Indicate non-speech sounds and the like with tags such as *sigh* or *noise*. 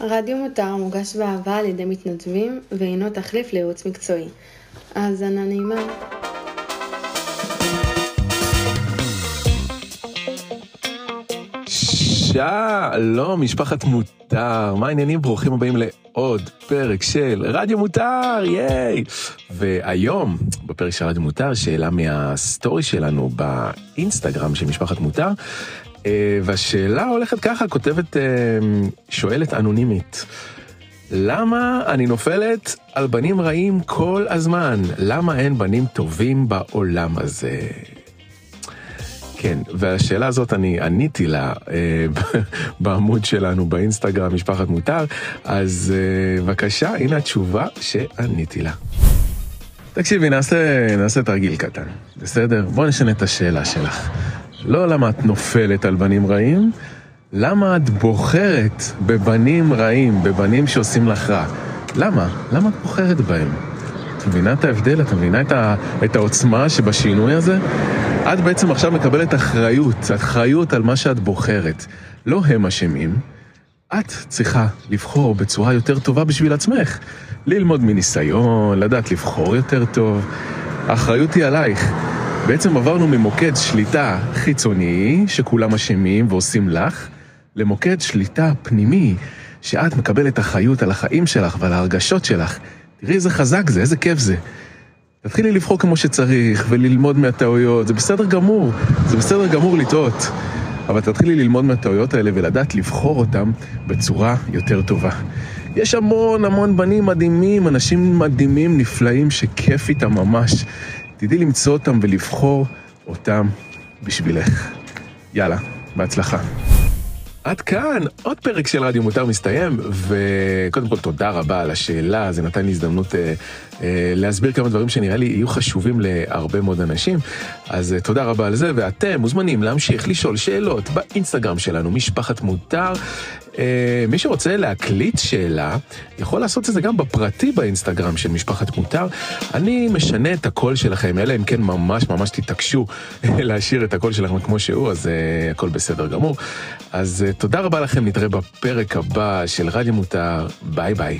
רדיו מותר מוגש באהבה על ידי מתנדבים ואינו תחליף לייעוץ מקצועי. האזנה נעימה. שלום, משפחת מותר, מה העניינים? ברוכים הבאים לעוד פרק של רדיו מותר, ייי! והיום, בפרק של רדיו מותר, שאלה מהסטורי שלנו באינסטגרם של משפחת מותר, והשאלה הולכת ככה, כותבת, אה, שואלת אנונימית. למה אני נופלת על בנים רעים כל הזמן? למה אין בנים טובים בעולם הזה? כן, והשאלה הזאת אני עניתי לה אה, *laughs* בעמוד שלנו באינסטגרם, משפחת מותר, אז אה, בבקשה, הנה התשובה שעניתי לה. תקשיבי, נעשה, נעשה תרגיל קטן, בסדר? בוא נשנה את השאלה שלך. לא למה את נופלת על בנים רעים, למה את בוחרת בבנים רעים, בבנים שעושים לך רע? למה? למה את בוחרת בהם? את מבינה את ההבדל? את מבינה את, ה, את העוצמה שבשינוי הזה? את בעצם עכשיו מקבלת אחריות, אחריות על מה שאת בוחרת. לא הם אשמים, את צריכה לבחור בצורה יותר טובה בשביל עצמך. ללמוד מניסיון, לדעת לבחור יותר טוב. האחריות היא עלייך. בעצם עברנו ממוקד שליטה חיצוני, שכולם אשמים ועושים לך, למוקד שליטה פנימי, שאת מקבלת אחריות על החיים שלך ועל ההרגשות שלך. תראי איזה חזק זה, איזה כיף זה. תתחילי לבחור כמו שצריך וללמוד מהטעויות, זה בסדר גמור, זה בסדר גמור לטעות. אבל תתחילי ללמוד מהטעויות האלה ולדעת לבחור אותם בצורה יותר טובה. יש המון המון בנים מדהימים, אנשים מדהימים, נפלאים, שכיף איתם ממש. תדעי למצוא אותם ולבחור אותם בשבילך. יאללה, בהצלחה. עד כאן, עוד פרק של רדיו מותר מסתיים, וקודם כל תודה רבה על השאלה, זה נתן לי הזדמנות אה, אה, להסביר כמה דברים שנראה לי יהיו חשובים להרבה מאוד אנשים, אז אה, תודה רבה על זה, ואתם מוזמנים להמשיך לשאול שאלות באינסטגרם שלנו, משפחת מותר. אה, מי שרוצה להקליט שאלה, יכול לעשות את זה גם בפרטי באינסטגרם של משפחת מותר. אני משנה את הקול שלכם, אלא אם כן ממש ממש תתעקשו *laughs* להשאיר את הקול שלכם כמו שהוא, אז uh, הכל בסדר גמור. אז uh, תודה רבה לכם, נתראה בפרק הבא של רדיו מותר, ביי ביי.